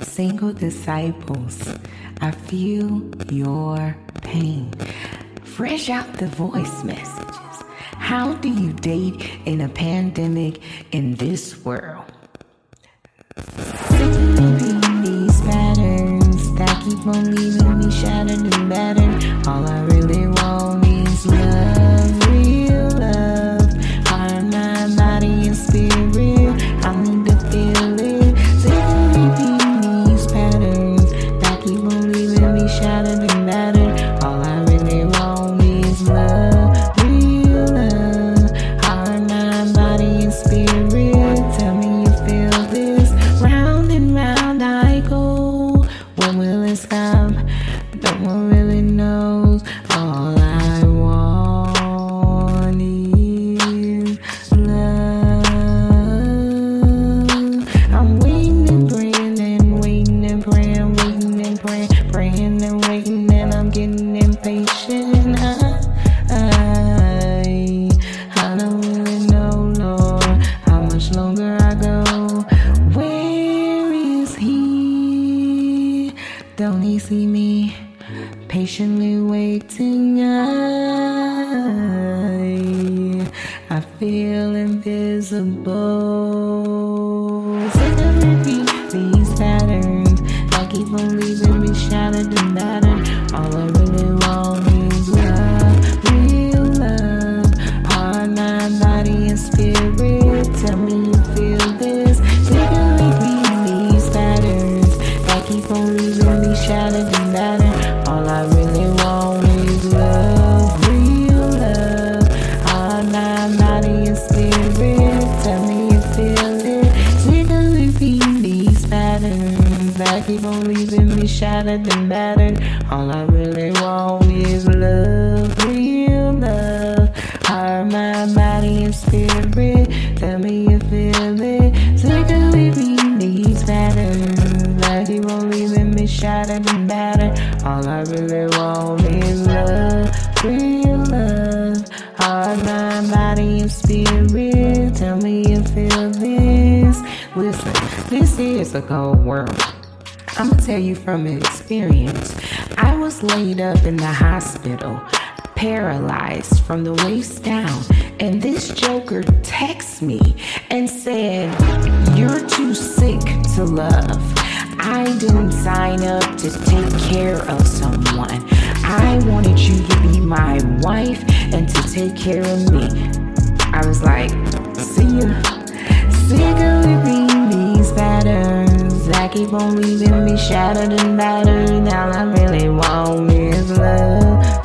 single disciples. I feel your pain. Fresh out the voice messages. How do you date in a pandemic in this world? These patterns that keep on leaving me shattered and battered. All I and I'm getting impatient. I, I, I don't really know, Lord, how much longer I go. Where is He? Don't He see me? Patiently waiting, I, I feel invisible. All I really want is love, real love, heart, mind, body, and spirit. Tell me you feel it. Sick of repeating these patterns that keep on leaving me shattered and battered. All I really want is love, real love, heart, mind, body, and spirit. Tell me you feel it. Sick of repeating these patterns that keep on leaving me and battered. All I really want is love, real love, heart, mind, body, and spirit. Tell me you feel this. Listen, this is a cold world. I'ma tell you from experience. I was laid up in the hospital, paralyzed from the waist down, and this joker texted me and said, You're too sick to love. I didn't sign up to take care of someone. I wanted you to be my wife and to take care of me. I was like, see ya. Sick of repeating these patterns that keep on leaving me shattered and battered. All I really want is love,